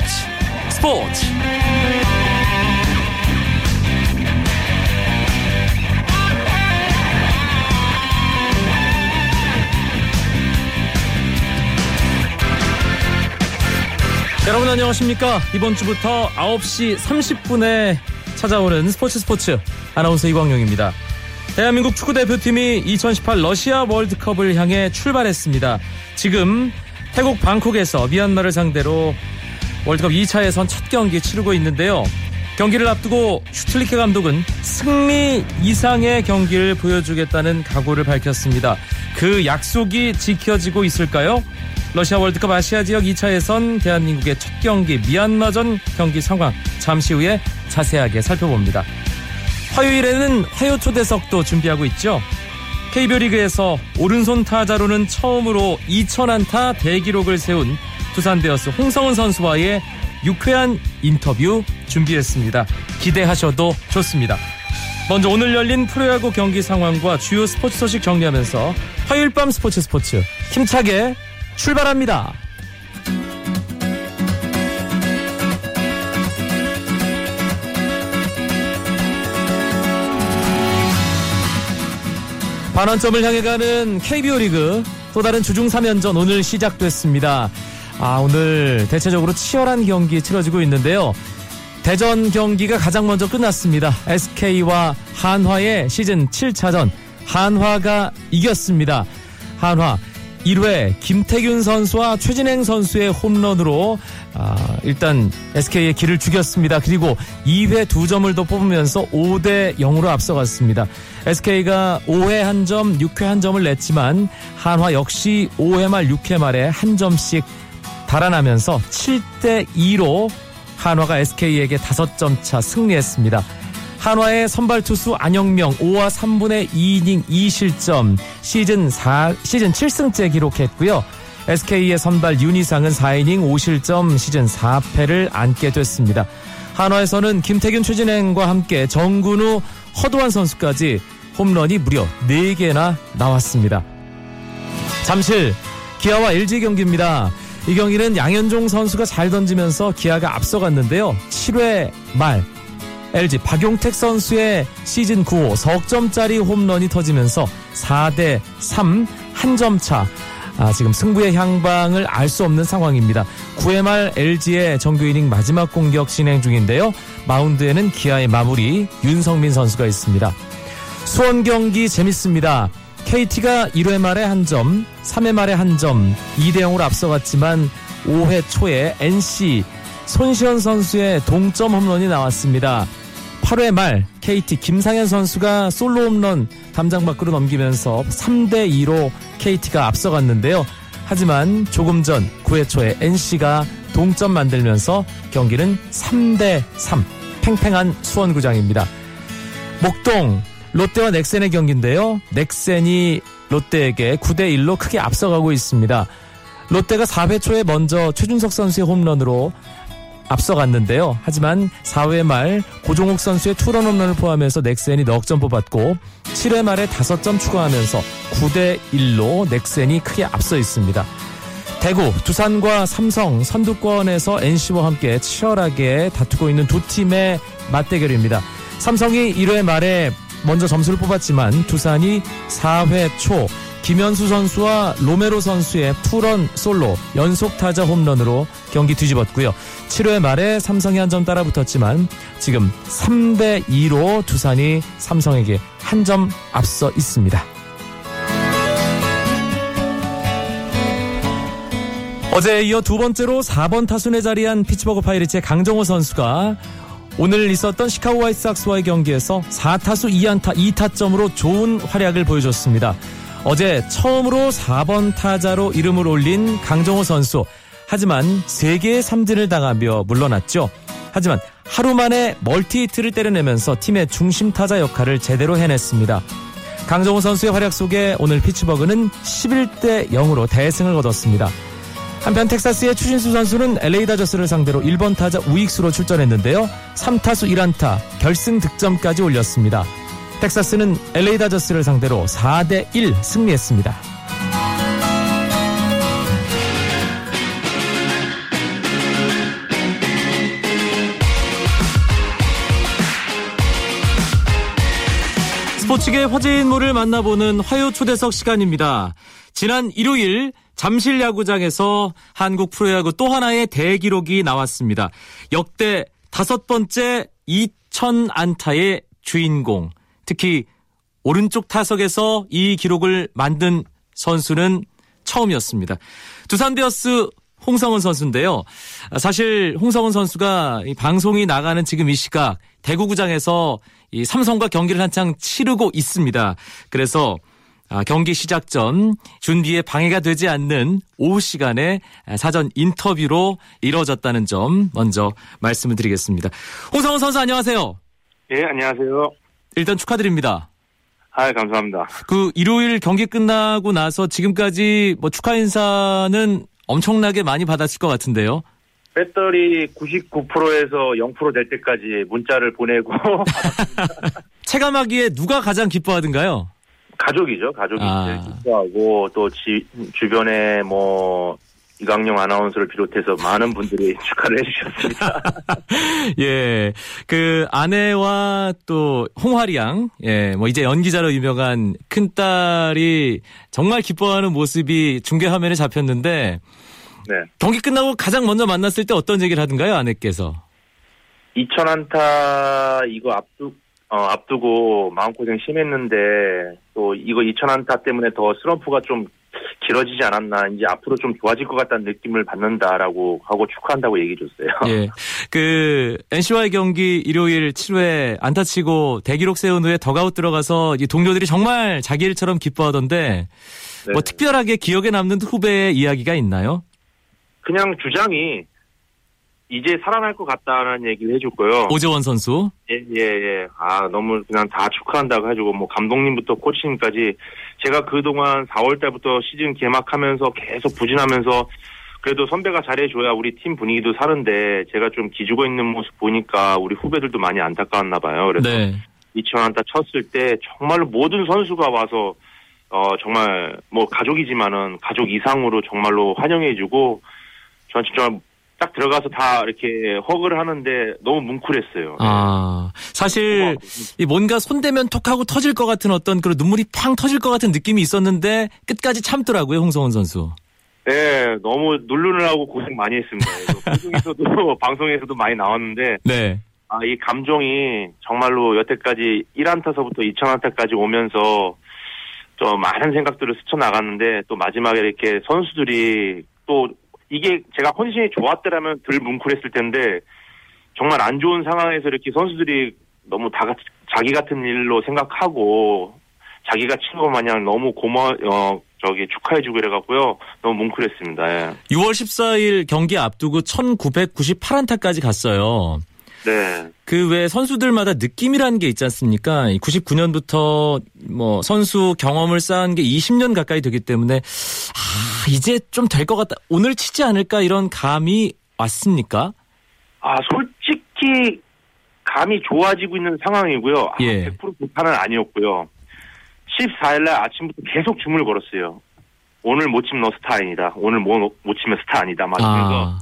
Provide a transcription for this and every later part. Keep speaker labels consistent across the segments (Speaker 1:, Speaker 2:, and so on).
Speaker 1: 스포츠 스포츠. 여러분 안녕하십니까? 이번 주부터 9시 30분에 찾아오는 스포츠 스포츠 아나운서 이광용입니다. 대한민국 축구대표팀이 2018 러시아 월드컵을 향해 출발했습니다. 지금 태국 방콕에서 미얀마를 상대로 월드컵 2차 에선첫 경기 치르고 있는데요. 경기를 앞두고 슈틀리케 감독은 승리 이상의 경기를 보여주겠다는 각오를 밝혔습니다. 그 약속이 지켜지고 있을까요? 러시아 월드컵 아시아 지역 2차 에선 대한민국의 첫 경기 미얀마전 경기 상황 잠시 후에 자세하게 살펴봅니다. 화요일에는 화요 초대석도 준비하고 있죠. KBO 리그에서 오른손 타자로는 처음으로 2천안타 대기록을 세운 두산 베어스 홍성훈 선수와의 유쾌한 인터뷰 준비했습니다. 기대하셔도 좋습니다. 먼저 오늘 열린 프로야구 경기 상황과 주요 스포츠 소식 정리하면서 화요일 밤 스포츠 스포츠 힘차게 출발합니다. 반환점을 향해 가는 KBO 리그 또 다른 주중 3연전 오늘 시작됐습니다. 아, 오늘 대체적으로 치열한 경기 치러지고 있는데요. 대전 경기가 가장 먼저 끝났습니다. SK와 한화의 시즌 7차전 한화가 이겼습니다. 한화 1회 김태균 선수와 최진행 선수의 홈런으로 아, 일단 SK의 길을 죽였습니다. 그리고 2회 2점을 더 뽑으면서 5대 0으로 앞서갔습니다. SK가 5회 1점, 6회 1점을 냈지만 한화 역시 5회 말 6회 말에 한 점씩 달아나면서 7대 2로 한화가 SK에게 5점 차 승리했습니다. 한화의 선발 투수 안영명 5와 3분의 2이닝 2실점 시즌 4 시즌 7승째 기록했고요. SK의 선발 윤희상은 4이닝 5실점 시즌 4패를 안게 됐습니다. 한화에서는 김태균 최진행과 함께 정근우 허도환 선수까지 홈런이 무려 4개나 나왔습니다. 잠실 기아와 LG 경기입니다. 이 경기는 양현종 선수가 잘 던지면서 기아가 앞서갔는데요. 7회 말 LG 박용택 선수의 시즌 9호 석점짜리 홈런이 터지면서 4대 3 한 점 차. 아, 지금 승부의 향방을 알 수 없는 상황입니다. 9회 말 LG의 정규 이닝 마지막 공격 진행 중인데요. 마운드에는 기아의 마무리 윤성민 선수가 있습니다. 수원 경기 재밌습니다. KT가 1회 말에 한 점, 3회 말에 한 점, 2대 0으로 앞서갔지만 5회 초에 NC 손시현 선수의 동점 홈런이 나왔습니다. 8회 말 KT 김상현 선수가 솔로 홈런 담장 밖으로 넘기면서 3대 2로 KT가 앞서갔는데요. 하지만 조금 전 9회 초에 NC가 동점 만들면서 경기는 3대 3 팽팽한 수원구장입니다. 목동 롯데와 넥센의 경기인데요. 넥센이 롯데에게 9대 1로 크게 앞서가고 있습니다. 롯데가 4회 초에 먼저 최준석 선수의 홈런으로 앞서갔는데요. 하지만 4회 말 고종욱 선수의 투런 홈런을 포함해서 넥센이 넉 점 뽑았고 7회 말에 5점 추가하면서 9대 1로 넥센이 크게 앞서 있습니다. 대구, 두산과 삼성, 선두권에서 NC와 함께 치열하게 다투고 있는 두 팀의 맞대결입니다. 삼성이 1회 말에 먼저 점수를 뽑았지만 두산이 4회 초 김현수 선수와 로메로 선수의 투런 솔로 연속 타자 홈런으로 경기 뒤집었고요. 7회 말에 삼성이 한 점 따라 붙었지만 지금 3대 2로 두산이 삼성에게 한 점 앞서 있습니다. 어제에 이어 두 번째로 4번 타순에 자리한 피츠버그 파이리츠의 강정호 선수가 오늘 있었던 시카고 화이트삭스와의 경기에서 4타수 2안타 2타점으로 좋은 활약을 보여줬습니다. 어제 처음으로 4번 타자로 이름을 올린 강정호 선수. 하지만 3개의 삼진을 당하며 물러났죠. 하지만 하루 만에 멀티히트를 때려내면서 팀의 중심 타자 역할을 제대로 해냈습니다. 강정호 선수의 활약 속에 오늘 피츠버그는 11대 0으로 대승을 거뒀습니다. 한편 텍사스의 추신수 선수는 LA 다저스를 상대로 1번 타자 우익수로 출전했는데요. 3타수 1안타, 결승 득점까지 올렸습니다. 텍사스는 LA 다저스를 상대로 4대 1 승리했습니다. 스포츠계 화제인물을 만나보는 화요 초대석 시간입니다. 지난 일요일 잠실 야구장에서 한국 프로야구 또 하나의 대기록이 나왔습니다. 역대 다섯 번째 2천 안타의 주인공. 특히 오른쪽 타석에서 이 기록을 만든 선수는 처음이었습니다. 두산 베어스 홍성훈 선수인데요. 사실 홍성훈 선수가 방송이 나가는 지금 이 시각 대구구장에서 이 삼성과 경기를 한창 치르고 있습니다. 그래서 아, 경기 시작 전 준비에 방해가 되지 않는 오후 시간에 사전 인터뷰로 이루어졌다는 점 먼저 말씀을 드리겠습니다. 홍성훈 선수 안녕하세요.
Speaker 2: 예, 안녕하세요.
Speaker 1: 일단 축하드립니다.
Speaker 2: 아, 감사합니다.
Speaker 1: 그 일요일 경기 끝나고 나서 지금까지 뭐 축하 인사는 엄청나게 많이 받았을 것 같은데요.
Speaker 2: 배터리 99%에서 0%될 때까지 문자를 보내고
Speaker 1: 체감하기에 누가 가장 기뻐하던가요?
Speaker 2: 가족이죠. 가족이
Speaker 1: 아.
Speaker 2: 제일 기뻐하고 또 지, 주변에 뭐 이강용 아나운서를 비롯해서 많은 분들이 축하를 해주셨습니다.
Speaker 1: 예, 그 아내와 또 홍화리 양, 예, 뭐 이제 연기자로 유명한 큰 딸이 정말 기뻐하는 모습이 중계 화면에 잡혔는데
Speaker 2: 네.
Speaker 1: 경기 끝나고 가장 먼저 만났을 때 어떤 얘기를 하던가요, 아내께서?
Speaker 2: 2천 안타 이거 앞두 어, 앞두고 마음고생 심했는데 또 이거 2천 안타 때문에 더 슬럼프가 좀 길어지지 않았나 이제 앞으로 좀 좋아질 것 같다는 느낌을 받는다라고 하고 축하한다고 얘기해 줬어요.
Speaker 1: 예, 그 NC와의 경기 일요일 7회 안타 치고 대기록 세운 후에 더가웃 들어가서 이 동료들이 정말 자기 일처럼 기뻐하던데
Speaker 2: 네.
Speaker 1: 뭐 특별하게 기억에 남는 후배의 이야기가 있나요?
Speaker 2: 그냥 주장이 이제 살아날 것 같다는 얘기를 해줬고요.
Speaker 1: 오재원 선수.
Speaker 2: 예, 예, 예. 아, 너무 그냥 다 축하한다고 해주고, 뭐, 감독님부터 코치님까지 제가 그동안 4월 달부터 시즌 개막하면서 계속 부진하면서 그래도 선배가 잘해줘야 우리 팀 분위기도 사는데 제가 좀 기죽어 있는 모습 보니까 우리 후배들도 많이 안타까웠나 봐요. 그래서
Speaker 1: 네.
Speaker 2: 2천안타 쳤을 때 정말로 모든 선수가 와서 어, 정말 뭐 가족이지만은 가족 이상으로 정말로 환영해주고 전 진짜 딱 들어가서 다 이렇게 허그를 하는데 너무 뭉클했어요.
Speaker 1: 아, 사실 이 뭔가 손대면 톡하고 터질 것 같은 어떤 그런 눈물이 팡 터질 것 같은 느낌이 있었는데 끝까지 참더라고요, 홍성훈 선수.
Speaker 2: 네, 너무 누르느라고 고생 많이 했습니다. 방송에서도 방송에서도 많이 나왔는데
Speaker 1: 네.
Speaker 2: 아, 이 감정이 정말로 여태까지 1안타서부터 2천안타까지 오면서 좀 많은 생각들을 스쳐 나갔는데 또 마지막에 이렇게 선수들이 또 이게 제가 컨디션이 좋았더라면 덜 뭉클했을 텐데 정말 안 좋은 상황에서 이렇게 선수들이 너무 다 같이 자기 같은 일로 생각하고 자기가 친구 마냥 너무 고마 어 저기 축하해주고 이래갖고요 너무 뭉클했습니다. 예.
Speaker 1: 6월 14일 경기 앞두고 1998안타까지 갔어요.
Speaker 2: 네.
Speaker 1: 그 외 선수들마다 느낌이라는 게 있지 않습니까? 99년부터 뭐 선수 경험을 쌓은 게 20년 가까이 되기 때문에 아, 이제 좀 될 것 같다. 오늘 치지 않을까 이런 감이 왔습니까?
Speaker 2: 아 솔직히 감이 좋아지고 있는 상황이고요. 아,
Speaker 1: 예.
Speaker 2: 100% 불판은 아니었고요. 14일날 아침부터 계속 줌을 걸었어요. 오늘 못 치면 너 스타 아니다. 오늘 못, 못 치면 스타 아니다. 막 이러면서
Speaker 1: 아,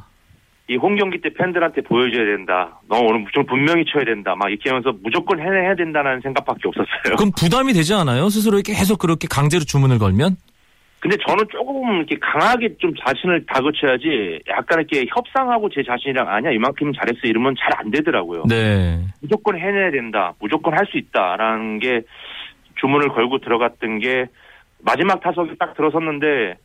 Speaker 2: 이 홈 경기 때 팬들한테 보여줘야 된다. 너 오늘 무조건 분명히 쳐야 된다. 막 이렇게 하면서 무조건 해내야 된다는 생각밖에 없었어요.
Speaker 1: 그럼 부담이 되지 않아요? 스스로 계속 그렇게 강제로 주문을 걸면?
Speaker 2: 근데 저는 조금 이렇게 강하게 좀 자신을 다그쳐야지 약간 이렇게 협상하고 제 자신이랑 아니야 이만큼 잘했어 이러면 잘 안 되더라고요.
Speaker 1: 네.
Speaker 2: 무조건 해내야 된다. 무조건 할 수 있다라는 게 주문을 걸고 들어갔던 게 마지막 타석에 딱 들어섰는데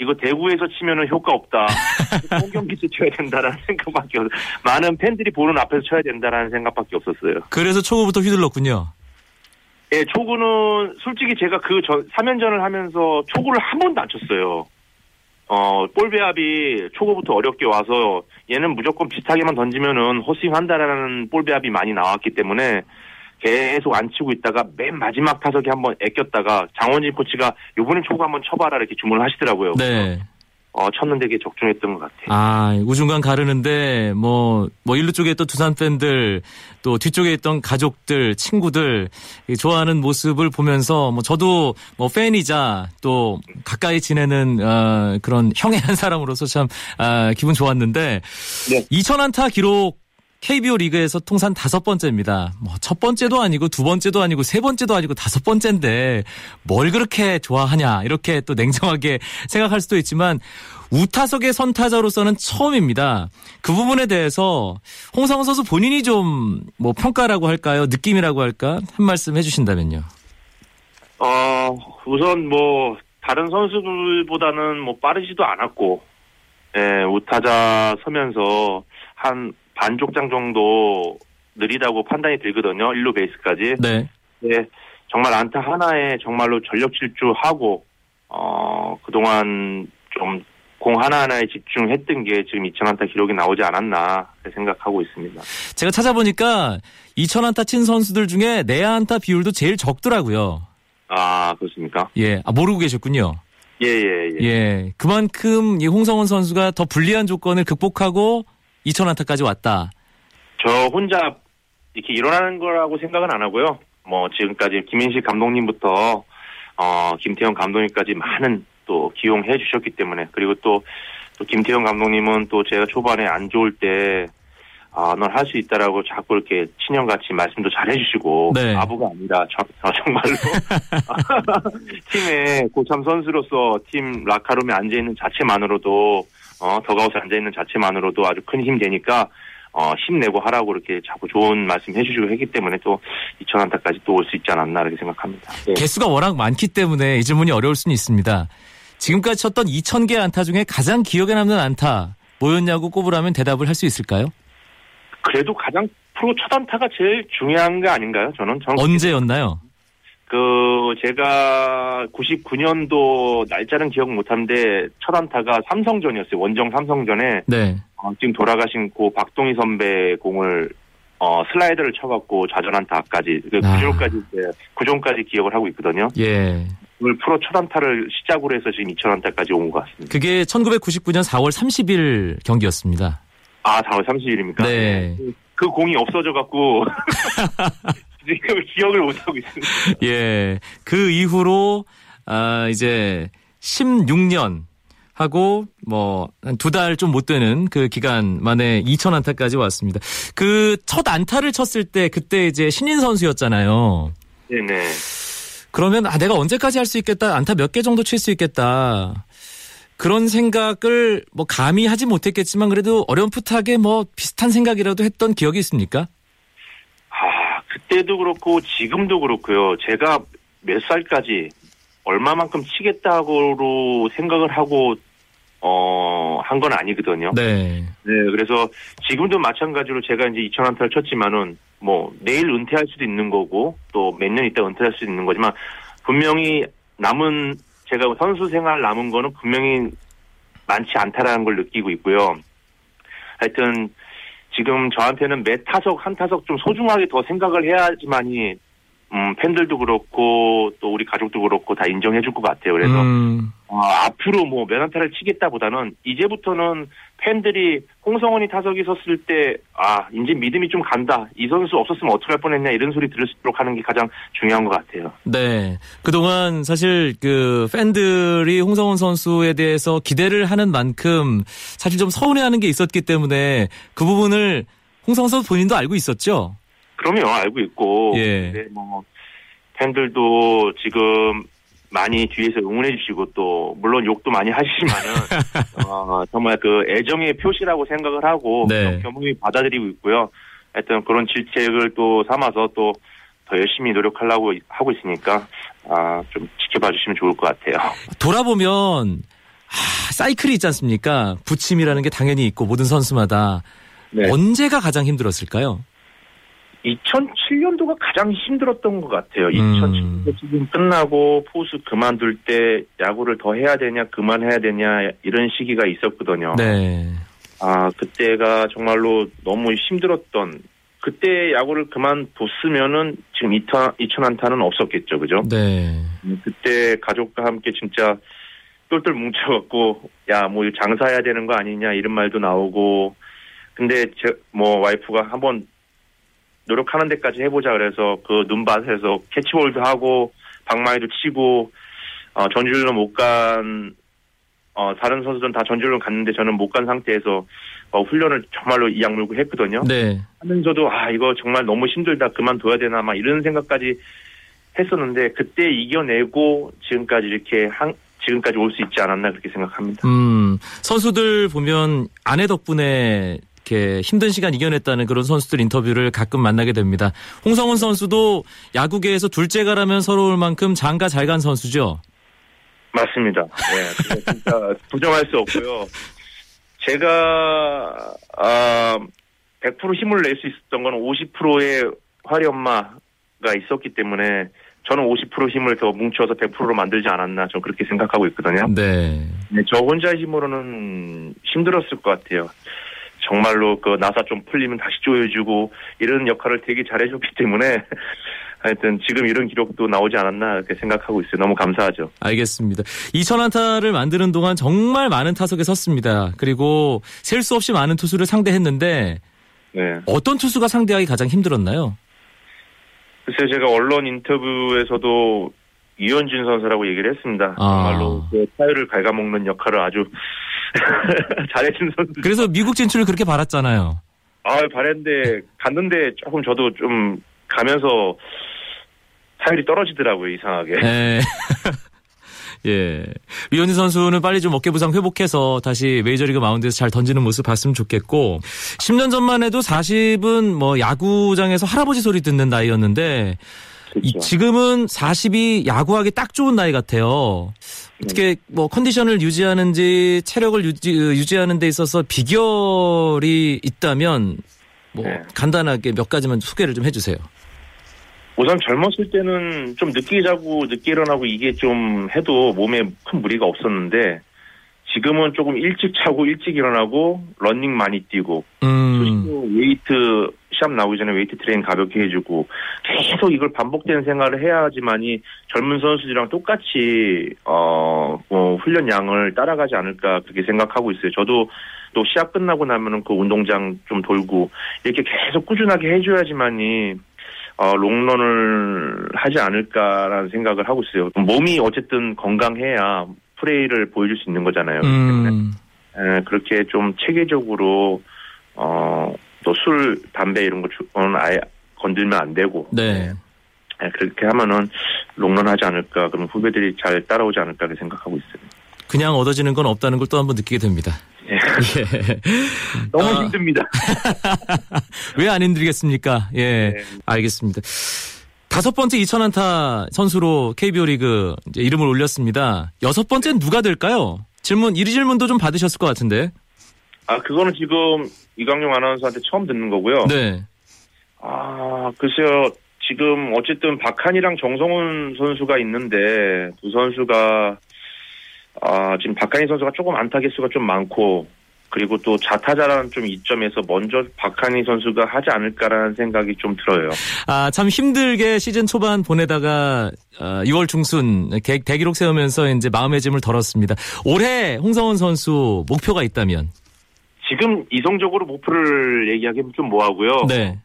Speaker 2: 이거 대구에서 치면은 효과 없다. 홈 경기에서 쳐야 된다라는 생각밖에 없. 많은 팬들이 보는 앞에서 쳐야 된다라는 생각밖에 없었어요.
Speaker 1: 그래서 초구부터 휘둘렀군요.
Speaker 2: 예, 초구는 솔직히 제가 그 전, 3연전을 하면서 초구를 한 번도 안 쳤어요. 어, 볼 배합이 초구부터 어렵게 와서 얘는 무조건 비슷하게만 던지면은 허스윙 한다라는 볼 배합이 많이 나왔기 때문에 계속 안 치고 있다가 맨 마지막 타석에 한번 애꼈다가 장원진 코치가 요번엔 초구 한번 쳐봐라 이렇게 주문을 하시더라고요.
Speaker 1: 네.
Speaker 2: 어, 쳤는데 그게 적중했던 것 같아요.
Speaker 1: 아, 우중간 가르는데, 뭐, 뭐, 일루 쪽에 있던 두산 팬들, 또 뒤쪽에 있던 가족들, 친구들, 이 좋아하는 모습을 보면서, 뭐, 저도 뭐, 팬이자, 또, 가까이 지내는, 어, 그런 형의 한 사람으로서 참, 아, 기분 좋았는데,
Speaker 2: 네.
Speaker 1: 2000안타 기록, KBO 리그에서 통산 다섯 번째입니다. 뭐 첫 번째도 아니고 두 번째도 아니고 세 번째도 아니고 다섯 번째인데 뭘 그렇게 좋아하냐 이렇게 또 냉정하게 생각할 수도 있지만 우타석의 선타자로서는 처음입니다. 그 부분에 대해서 홍상훈 선수 본인이 좀 뭐 평가라고 할까요? 느낌이라고 할까? 한 말씀 해주신다면요.
Speaker 2: 어, 우선 뭐, 다른 선수들보다는 뭐 빠르지도 않았고, 예, 우타자 서면서 한 반족장 정도 느리다고 판단이 들거든요. 1루 베이스까지.
Speaker 1: 네.
Speaker 2: 네, 정말 안타 하나에 정말로 전력 질주하고, 어, 그동안 좀 공 하나하나에 집중했던 게 지금 2,000안타 기록이 나오지 않았나 생각하고 있습니다.
Speaker 1: 제가 찾아보니까 2,000안타 친 선수들 중에 내야안타 비율도 제일 적더라고요.
Speaker 2: 아, 그렇습니까?
Speaker 1: 예, 아, 모르고 계셨군요.
Speaker 2: 예, 예, 예.
Speaker 1: 예, 그만큼 이 홍성원 선수가 더 불리한 조건을 극복하고 2,000안타까지 왔다.
Speaker 2: 저 혼자 이렇게 일어나는 거라고 생각은 안 하고요. 뭐 지금까지 김인식 감독님부터 어 김태형 감독님까지 많은 또 기용해 주셨기 때문에 그리고 또, 또 김태형 감독님은 또 제가 초반에 안 좋을 때 아, 넌 할 수 있다라고 자꾸 이렇게 친형같이 말씀도 잘 해주시고
Speaker 1: 네.
Speaker 2: 아부가 아니라 저, 저 정말로 팀의 고참 선수로서 팀 라카룸에 앉아 있는 자체만으로도 어 더가웃에 앉아 있는 자체만으로도 아주 큰 힘 되니까 어 힘내고 하라고 이렇게 자꾸 좋은 말씀 해주시고 했기 때문에 또 2,000안타까지 또 올 수 있지 않았나 이렇게 생각합니다. 네.
Speaker 1: 개수가 워낙 많기 때문에 이 질문이 어려울 수는 있습니다. 지금까지 쳤던 2,000개 안타 중에 가장 기억에 남는 안타 뭐였냐고 꼽으라면 대답을 할 수 있을까요?
Speaker 2: 그래도 가장 프로 첫 안타가 제일 중요한 거 아닌가요? 저는 저는
Speaker 1: 언제였나요?
Speaker 2: 그 제가 99년도 날짜는 기억 못하는데 첫 안타가 삼성전이었어요. 원정 삼성전에
Speaker 1: 네.
Speaker 2: 어, 지금 돌아가신 고 박동희 선배 공을 어, 슬라이드를 쳐갖고 좌전 안타까지 그
Speaker 1: 아.
Speaker 2: 구종까지 이제 구종까지 기억을 하고 있거든요.
Speaker 1: 예.
Speaker 2: 오늘 프로 첫 안타를 시작으로 해서 지금 2천 안타까지 온 것 같습니다.
Speaker 1: 그게 1999년 4월 30일 경기였습니다.
Speaker 2: 아 4월 30일입니까?
Speaker 1: 네.
Speaker 2: 그 공이 없어져 갖고 지금 기억을 못 하고 있습니다.
Speaker 1: 예. 그 이후로, 아, 이제 16년 하고, 뭐, 한 두 달 좀 못 되는 그 기간 만에 2,000안타까지 왔습니다. 그 첫 안타를 쳤을 때, 그때 이제 신인 선수였잖아요.
Speaker 2: 네네.
Speaker 1: 그러면, 아, 내가 언제까지 할 수 있겠다. 안타 몇 개 정도 칠 수 있겠다. 그런 생각을 뭐 감히 하지 못했겠지만 그래도 어렴풋하게 뭐 비슷한 생각이라도 했던 기억이 있습니까?
Speaker 2: 아 그때도 그렇고 지금도 그렇고요. 제가 몇 살까지 얼마만큼 치겠다고 생각을 하고 어 한 건 아니거든요.
Speaker 1: 네.
Speaker 2: 네, 그래서 지금도 마찬가지로 제가 이제 2,000안타를 쳤지만은 뭐 내일 은퇴할 수도 있는 거고 또 몇 년 있다 은퇴할 수도 있는 거지만 분명히 남은 제가 선수 생활 남은 거는 분명히 많지 않다라는 걸 느끼고 있고요. 하여튼 지금 저한테는 매 타석 한 타석 좀 소중하게 더 생각을 해야지만이 음, 팬들도 그렇고 또 우리 가족도 그렇고 다 인정해 줄 것 같아요. 그래서
Speaker 1: 음,
Speaker 2: 어, 앞으로 뭐 면한타를 치겠다보다는 이제부터는 팬들이 홍성원이 타석에 섰을 때, 아, 이제 믿음이 좀 간다. 이 선수 없었으면 어떡할 뻔했냐. 이런 소리 들을 수 있도록 하는 게 가장 중요한 것 같아요.
Speaker 1: 네. 그동안 사실 그 팬들이 홍성훈 선수에 대해서 기대를 하는 만큼 사실 좀 서운해하는 게 있었기 때문에 그 부분을 홍성훈 선수 본인도 알고 있었죠.
Speaker 2: 그럼요, 알고 있고.
Speaker 1: 예.
Speaker 2: 근데 뭐, 팬들도 지금 많이 뒤에서 응원해 주시고 또, 물론 욕도 많이 하시지만은, 어, 정말 그 애정의 표시라고 생각을 하고,
Speaker 1: 네.
Speaker 2: 겸허히 받아들이고 있고요. 하여튼 그런 질책을 또 삼아서 또 더 열심히 노력하려고 하고 있으니까, 아, 좀 지켜봐 주시면 좋을 것 같아요.
Speaker 1: 돌아보면 아, 사이클이 있지 않습니까? 부침이라는 게 당연히 있고 모든 선수마다
Speaker 2: 네.
Speaker 1: 언제가 가장 힘들었을까요?
Speaker 2: 2007년도가 가장 힘들었던 것 같아요.
Speaker 1: 음.
Speaker 2: 2007년도 시즌 끝나고 포수 그만둘 때 야구를 더 해야 되냐 그만해야 되냐 이런 시기가 있었거든요.
Speaker 1: 네.
Speaker 2: 아 그때가 정말로 너무 힘들었던 그때 야구를 그만뒀으면은 지금 2천 2천 안타는 없었겠죠, 그죠?
Speaker 1: 네.
Speaker 2: 음, 그때 가족과 함께 진짜 똘똘 뭉쳐갖고 야 뭐 장사해야 되는 거 아니냐 이런 말도 나오고 근데 제 뭐 와이프가 한번 노력하는 데까지 해보자 그래서 그 눈밭에서 캐치볼도 하고 방망이도 치고 어, 전주일로 못간 어, 다른 선수들은 다 전주를 갔는데 저는 못 간 상태에서 어, 훈련을 정말로 이악 물고 했거든요.
Speaker 1: 네.
Speaker 2: 하면서도 아 이거 정말 너무 힘들다 그만둬야 되나 막 이런 생각까지 했었는데 그때 이겨내고 지금까지 이렇게 한, 지금까지 올 수 있지 않았나 그렇게 생각합니다.
Speaker 1: 음, 선수들 보면 아내 덕분에 이렇게 힘든 시간 이겨냈다는 그런 선수들 인터뷰를 가끔 만나게 됩니다. 홍성훈 선수도 야구계에서 둘째가라면 서러울 만큼 장가 잘 간 선수죠.
Speaker 2: 맞습니다. 네, 진짜 부정할 수 없고요. 제가 아, 100% 힘을 낼 수 있었던 건 50%의 화리 엄마가 있었기 때문에 저는 50% 힘을 더 뭉쳐서 100%로 만들지 않았나 저는 그렇게 생각하고 있거든요.
Speaker 1: 네.
Speaker 2: 네, 저 혼자 힘으로는 힘들었을 것 같아요. 정말로 그 나사 좀 풀리면 다시 조여주고 이런 역할을 되게 잘해줬기 때문에 하여튼 지금 이런 기록도 나오지 않았나 이렇게 생각하고 있어요. 너무 감사하죠.
Speaker 1: 알겠습니다. 2천안타를 만드는 동안 정말 많은 타석에 섰습니다. 그리고 셀 수 없이 많은 투수를 상대했는데
Speaker 2: 네.
Speaker 1: 어떤 투수가 상대하기 가장 힘들었나요?
Speaker 2: 글쎄요, 제가 언론 인터뷰에서도 이현준 선수라고 얘기를 했습니다.
Speaker 1: 아.
Speaker 2: 정말로 그 타율을 갉아먹는 역할을 아주 잘해준 선수.
Speaker 1: 그래서 미국 진출을 그렇게 바랐잖아요.
Speaker 2: 아, 바랬는데 갔는데 조금 저도 좀 가면서 타율이 떨어지더라고요, 이상하게.
Speaker 1: 네. 예. 류현진 선수는 빨리 좀 어깨 부상 회복해서 다시 메이저리그 마운드에서 잘 던지는 모습 봤으면 좋겠고 10년 전만 해도 40은 뭐 야구장에서 할아버지 소리 듣는 나이였는데 이
Speaker 2: 그렇죠.
Speaker 1: 지금은 40이 야구하기 딱 좋은 나이 같아요. 어떻게 뭐 컨디션을 유지하는지 체력을 유지, 유지하는 데 있어서 비결이 있다면 뭐
Speaker 2: 네.
Speaker 1: 간단하게 몇 가지만 소개를 좀 해주세요.
Speaker 2: 우선 젊었을 때는 좀 늦게 자고 늦게 일어나고 이게 좀 해도 몸에 큰 무리가 없었는데 지금은 조금 일찍 자고 일찍 일어나고 러닝 많이 뛰고
Speaker 1: 음,
Speaker 2: 웨이트 시합 나오기 전에 웨이트 트레이닝 가볍게 해주고 계속 이걸 반복되는 생활을 해야지만이 젊은 선수들이랑 똑같이 어뭐 훈련 양을 따라가지 않을까 그렇게 생각하고 있어요. 저도 또 시합 끝나고 나면은 그 운동장 좀 돌고 이렇게 계속 꾸준하게 해줘야지만이 어, 롱런을 하지 않을까라는 생각을 하고 있어요. 몸이 어쨌든 건강해야 플레이를 보여줄 수 있는 거잖아요.
Speaker 1: 음,
Speaker 2: 에, 그렇게 좀 체계적으로 어, 또 술, 담배 이런 거는 아예 건들면 안 되고
Speaker 1: 네.
Speaker 2: 에, 그렇게 하면은 롱런하지 않을까 그럼 후배들이 잘 따라오지 않을까 생각하고 있어요.
Speaker 1: 그냥 얻어지는 건 없다는 걸 또 한 번 느끼게 됩니다.
Speaker 2: 예.
Speaker 1: 예.
Speaker 2: 너무
Speaker 1: 아.
Speaker 2: 힘듭니다.
Speaker 1: 왜 안 힘들겠습니까? 예.
Speaker 2: 네.
Speaker 1: 알겠습니다. 다섯 번째 2천안타 선수로 KBO 리그 이름을 올렸습니다. 여섯 번째는 누가 될까요? 질문, 이 질문도 좀 받으셨을 것 같은데.
Speaker 2: 아 그거는 지금 이광용 아나운서한테 처음 듣는 거고요.
Speaker 1: 네.
Speaker 2: 아 글쎄요. 지금 어쨌든 박한이랑 정성훈 선수가 있는데 두 선수가 아 지금 박한이 선수가 조금 안타 개수가 좀 많고 그리고 또 자타자라는 좀 이점에서 먼저 박한이 선수가 하지 않을까라는 생각이 좀 들어요.
Speaker 1: 아, 참 힘들게 시즌 초반 보내다가 어, 6월 중순 대, 대기록 세우면서 이제 마음의 짐을 덜었습니다. 올해 홍성훈 선수 목표가 있다면?
Speaker 2: 지금 이성적으로 목표를 얘기하기는 좀 뭐하고요.
Speaker 1: 네.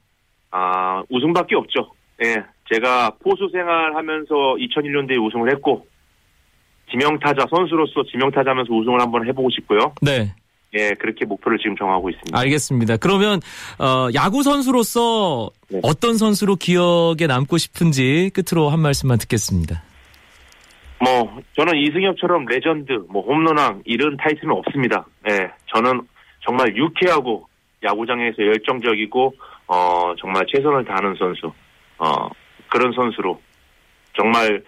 Speaker 2: 아 우승밖에 없죠. 예, 제가 포수 생활하면서 2001년도에 우승을 했고 지명타자 선수로서 지명타자면서 우승을 한번 해보고 싶고요.
Speaker 1: 네.
Speaker 2: 예, 그렇게 목표를 지금 정하고 있습니다.
Speaker 1: 알겠습니다. 그러면 어, 야구 선수로서
Speaker 2: 네.
Speaker 1: 어떤 선수로 기억에 남고 싶은지 끝으로 한 말씀만 듣겠습니다.
Speaker 2: 뭐 저는 이승엽처럼 레전드, 뭐 홈런왕 이런 타이틀은 없습니다. 예, 저는 정말 유쾌하고 야구장에서 열정적이고 어 정말 최선을 다하는 선수, 어 그런 선수로 정말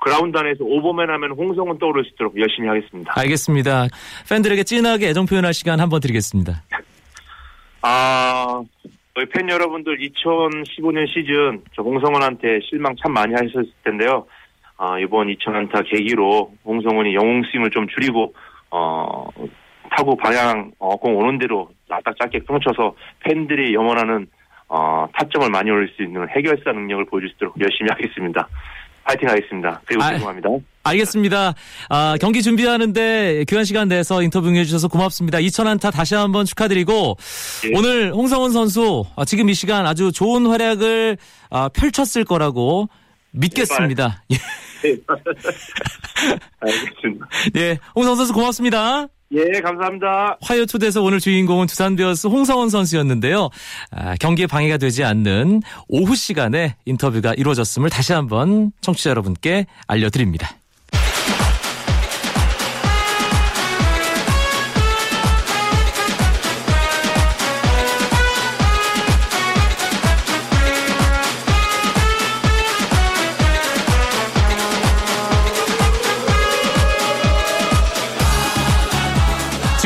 Speaker 2: 그라운드 안에서 오버맨 하면 홍성흔 떠오를 수 있도록 열심히 하겠습니다.
Speaker 1: 알겠습니다. 팬들에게 진하게 애정 표현할 시간 한번 드리겠습니다.
Speaker 2: 아, 저희 팬 여러분들 2015년 시즌 저 홍성흔한테 실망 참 많이 하셨을 텐데요. 아, 이번 2000안타 계기로 홍성원이 영웅 스윙을 좀 줄이고 어, 타구 방향 어, 공 오는 대로 딱 짧게 끊쳐서 팬들이 염원하는 어, 타점을 많이 올릴 수 있는 해결사 능력을 보여줄 수 있도록 열심히 하겠습니다. 파이팅 하겠습니다. 그리고
Speaker 1: 아,
Speaker 2: 죄송합니다.
Speaker 1: 알겠습니다. 아, 경기 준비하는데 귀한 시간 내서 인터뷰 해주셔서 고맙습니다. 2천안타 다시 한번 축하드리고
Speaker 2: 예.
Speaker 1: 오늘 홍성훈 선수 아, 지금 이 시간 아주 좋은 활약을 아, 펼쳤을 거라고 믿겠습니다. 예.
Speaker 2: 알겠습니다.
Speaker 1: 예, 홍성원 선수 고맙습니다.
Speaker 2: 예, 감사합니다.
Speaker 1: 화요 투데서 오늘 주인공은 두산 베어스 홍성원 선수였는데요. 아, 경기에 방해가 되지 않는 오후 시간에 인터뷰가 이루어졌음을 다시 한번 청취자 여러분께 알려드립니다.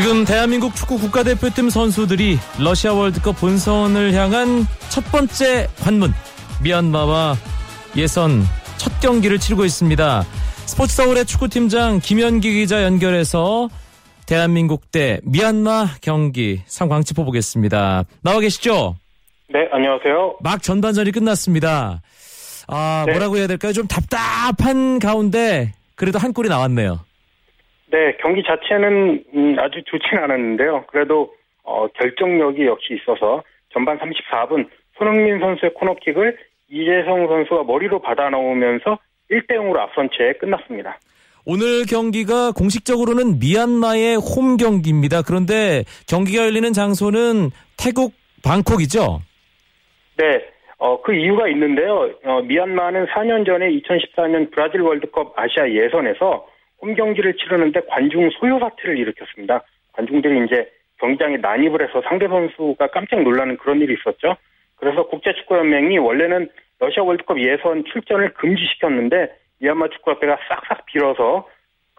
Speaker 1: 지금 대한민국 축구 국가대표팀 선수들이 러시아 월드컵 본선을 향한 첫 번째 관문 미얀마와 예선 첫 경기를 치르고 있습니다. 스포츠 서울의 축구팀장 김현기 기자 연결해서 대한민국 대 미얀마 경기 상황 짚어보겠습니다. 나와 계시죠?
Speaker 3: 네, 안녕하세요.
Speaker 1: 막 전반전이 끝났습니다. 아,
Speaker 3: 네.
Speaker 1: 뭐라고 해야 될까요? 좀 답답한 가운데 그래도 한 골이 나왔네요.
Speaker 3: 네, 경기 자체는 음, 아주 좋지는 않았는데요. 그래도 어, 결정력이 역시 있어서 전반 34분 손흥민 선수의 코너킥을 이재성 선수가 머리로 받아 넣으면서 1대 0으로 앞선 채 끝났습니다.
Speaker 1: 오늘 경기가 공식적으로는 미얀마의 홈 경기입니다. 그런데 경기가 열리는 장소는 태국 방콕이죠?
Speaker 3: 네, 어, 그 이유가 있는데요. 어, 미얀마는 4년 전에 2014년 브라질 월드컵 아시아 예선에서 홈 경기를 치르는데 관중 소요 사태를 일으켰습니다. 관중들이 이제 경기장에 난입을 해서 상대 선수가 깜짝 놀라는 그런 일이 있었죠. 그래서 국제축구연맹이 원래는 러시아 월드컵 예선 출전을 금지시켰는데 미얀마 축구협회가 싹싹 빌어서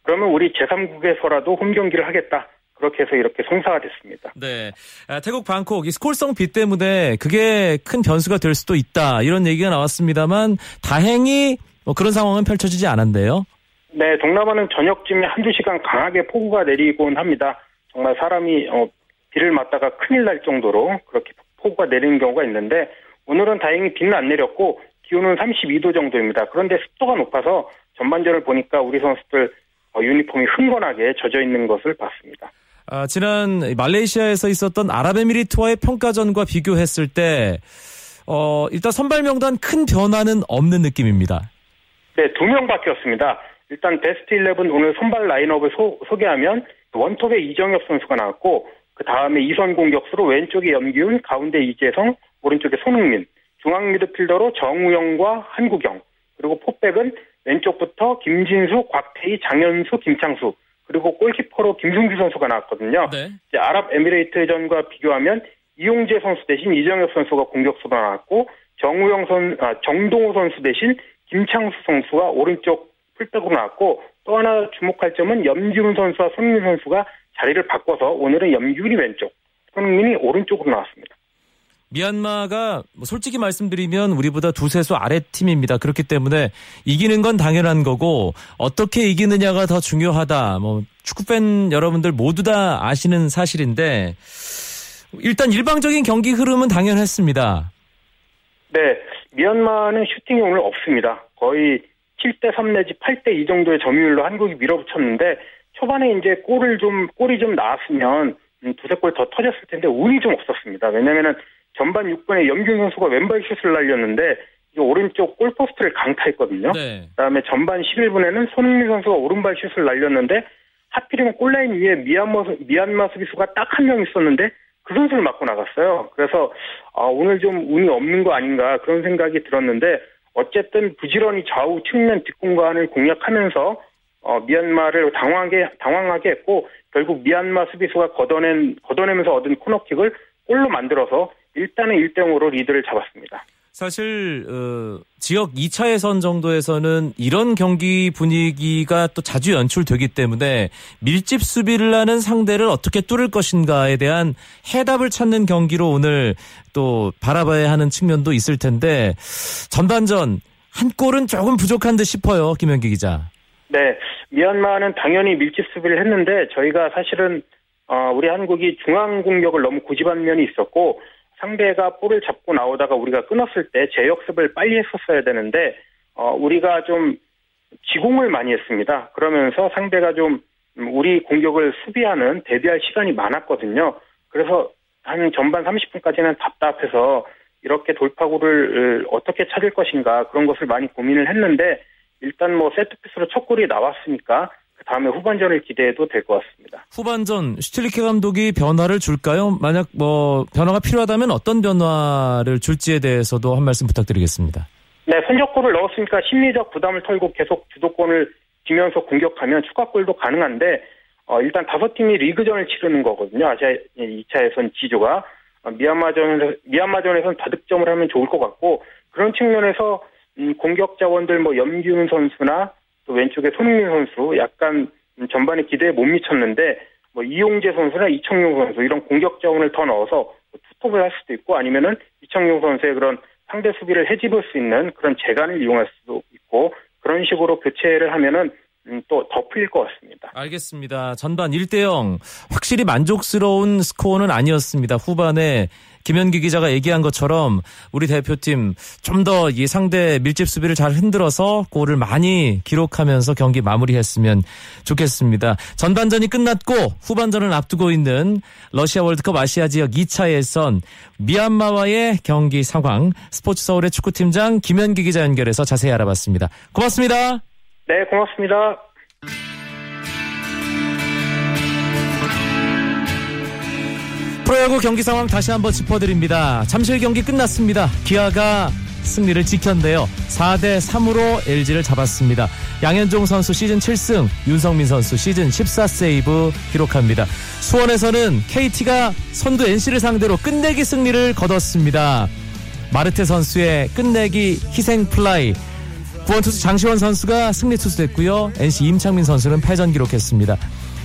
Speaker 3: 그러면 우리 제3국에서라도 홈 경기를 하겠다. 그렇게 해서 이렇게 성사가 됐습니다.
Speaker 1: 네. 아, 태국 방콕 이 스콜성 비 때문에 그게 큰 변수가 될 수도 있다. 이런 얘기가 나왔습니다만 다행히 뭐 그런 상황은 펼쳐지지 않았네요.
Speaker 3: 네, 동남아는 저녁쯤에 한두 시간 강하게 폭우가 내리곤 합니다. 정말 사람이 어, 비를 맞다가 큰일 날 정도로 그렇게 폭우가 내리는 경우가 있는데 오늘은 다행히 비는 안 내렸고 기온은 32도 정도입니다. 그런데 습도가 높아서 전반전을 보니까 우리 선수들 어, 유니폼이 흥건하게 젖어 있는 것을 봤습니다.
Speaker 1: 아, 지난 말레이시아에서 있었던 아랍에미리트와의 평가전과 비교했을 때 어, 일단 선발 명단 큰 변화는 없는 느낌입니다.
Speaker 3: 네, 두 명 바뀌었습니다. 일단 베스트 11 오늘 선발 라인업을 소, 소개하면 원톱에 이정엽 선수가 나왔고 그 다음에 이선 공격수로 왼쪽에 염기훈, 가운데 이재성, 오른쪽에 손흥민, 중앙 미드필더로 정우영과 한국영, 그리고 포백은 왼쪽부터 김진수, 곽태희, 장현수, 김창수, 그리고 골키퍼로 김승규 선수가 나왔거든요.
Speaker 1: 네.
Speaker 3: 이제 아랍에미레이트전과 비교하면 이용재 선수 대신 이정엽 선수가 공격수로 나왔고 정우영 선, 아, 정동호 선수 대신 김창수 선수가 오른쪽 풀백으로 나왔고 또 하나 주목할 점은 염기훈 선수와 손흥민 선수가 자리를 바꿔서 오늘은 염기훈이 왼쪽, 손흥민이 오른쪽으로 나왔습니다.
Speaker 1: 미얀마가 뭐 솔직히 말씀드리면 우리보다 두세 수 아래 팀입니다. 그렇기 때문에 이기는 건 당연한 거고 어떻게 이기느냐가 더 중요하다. 뭐 축구팬 여러분들 모두 다 아시는 사실인데 일단 일방적인 경기 흐름은 당연했습니다.
Speaker 3: 네, 미얀마는 슈팅이 오늘 없습니다. 거의 7대 3 내지 8대 2 정도의 점유율로 한국이 밀어붙였는데 초반에 이제 골을 좀 골이 좀 나왔으면 음, 두세 골 더 터졌을 텐데 운이 좀 없었습니다. 왜냐면은 전반 6분에 염균 선수가 왼발 슛을 날렸는데 이 오른쪽 골포스트를 강타했거든요.
Speaker 1: 네.
Speaker 3: 그다음에 전반 11분에는 손흥민 선수가 오른발 슛을 날렸는데 하필이면 골라인 위에 미얀마 미얀마 수비수가 딱 한 명 있었는데 그 선수를 맞고 나갔어요. 그래서 아, 오늘 좀 운이 없는 거 아닌가 그런 생각이 들었는데 어쨌든 부지런히 좌우 측면 뒷공간을 공략하면서 어, 미얀마를 당황하게 당황하게 했고 결국 미얀마 수비수가 걷어낸 걷어내면서 얻은 코너킥을 골로 만들어서 일단은 1대 0으로 리드를 잡았습니다.
Speaker 1: 사실 어, 지역 2차 예선 정도에서는 이런 경기 분위기가 또 자주 연출되기 때문에 밀집 수비를 하는 상대를 어떻게 뚫을 것인가에 대한 해답을 찾는 경기로 오늘 또 바라봐야 하는 측면도 있을 텐데 전반전 한 골은 조금 부족한 듯 싶어요, 김현기 기자.
Speaker 3: 네, 미얀마는 당연히 밀집 수비를 했는데 저희가 사실은 어, 우리 한국이 중앙 공격을 너무 고집한 면이 있었고 상대가 볼을 잡고 나오다가 우리가 끊었을 때 재역습을 빨리 했었어야 되는데 어, 우리가 좀 지공을 많이 했습니다. 그러면서 상대가 좀 우리 공격을 수비하는 대비할 시간이 많았거든요. 그래서 한 전반 30분까지는 답답해서 이렇게 돌파구를 어떻게 찾을 것인가 그런 것을 많이 고민을 했는데 일단 뭐 세트피스로 첫 골이 나왔으니까 그 다음에 후반전을 기대해도 될 것 같습니다.
Speaker 1: 후반전 슈틸리케 감독이 변화를 줄까요? 만약 뭐 변화가 필요하다면 어떤 변화를 줄지에 대해서도 한 말씀 부탁드리겠습니다.
Speaker 3: 네, 선적골을 넣었으니까 심리적 부담을 털고 계속 주도권을 쥐면서 공격하면 추가골도 가능한데 어, 일단 다섯 팀이 리그전을 치르는 거거든요. 아시아 2차 예선 지조가 어, 미얀마전에서 미얀마전에서는 다득점을 하면 좋을 것 같고 그런 측면에서 음, 공격 자원들 뭐 염기훈 선수나 또 왼쪽에 손흥민 선수 약간 전반에 기대에 못 미쳤는데 뭐 이용재 선수나 이청용 선수 이런 공격 자원을 더 넣어서 뭐 투톱을 할 수도 있고 아니면은 이청용 선수의 그런 상대 수비를 해집을 수 있는 그런 재간을 이용할 수도 있고 그런 식으로 교체를 하면은 음, 또더 풀릴 것 같습니다.
Speaker 1: 알겠습니다. 전반 1대0 확실히 만족스러운 스코어는 아니었습니다. 후반에 김현기 기자가 얘기한 것처럼 우리 대표팀 좀 더 이 상대 밀집 수비를 잘 흔들어서 골을 많이 기록하면서 경기 마무리했으면 좋겠습니다. 전반전이 끝났고 후반전을 앞두고 있는 러시아 월드컵 아시아 지역 2차 예선 미얀마와의 경기 상황 스포츠 서울의 축구팀장 김현기 기자 연결해서 자세히 알아봤습니다. 고맙습니다.
Speaker 3: 네, 고맙습니다.
Speaker 1: 프로야구 경기 상황 다시 한번 짚어드립니다. 잠실 경기 끝났습니다. 기아가 승리를 지켰는데요. 4대 3으로 LG를 잡았습니다. 양현종 선수 시즌 7승, 윤성민 선수 시즌 14세이브 기록합니다. 수원에서는 KT가 선두 NC를 상대로 끝내기 승리를 거뒀습니다. 마르테 선수의 끝내기 희생 플라이, 구원투수 장시환 선수가 승리 투수됐고요. NC 임창민 선수는 패전 기록했습니다.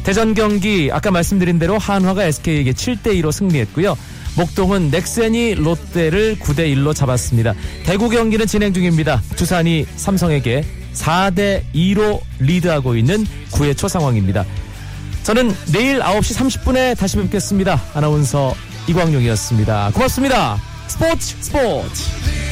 Speaker 1: 대전 경기 아까 말씀드린 대로 한화가 SK에게 7대 2로 승리했고요. 목동은 넥센이 롯데를 9대 1로 잡았습니다. 대구 경기는 진행 중입니다. 두산이 삼성에게 4대 2로 리드하고 있는 9회 초 상황입니다. 저는 내일 9시 30분에 다시 뵙겠습니다. 아나운서 이광용이었습니다. 고맙습니다. 스포츠 스포츠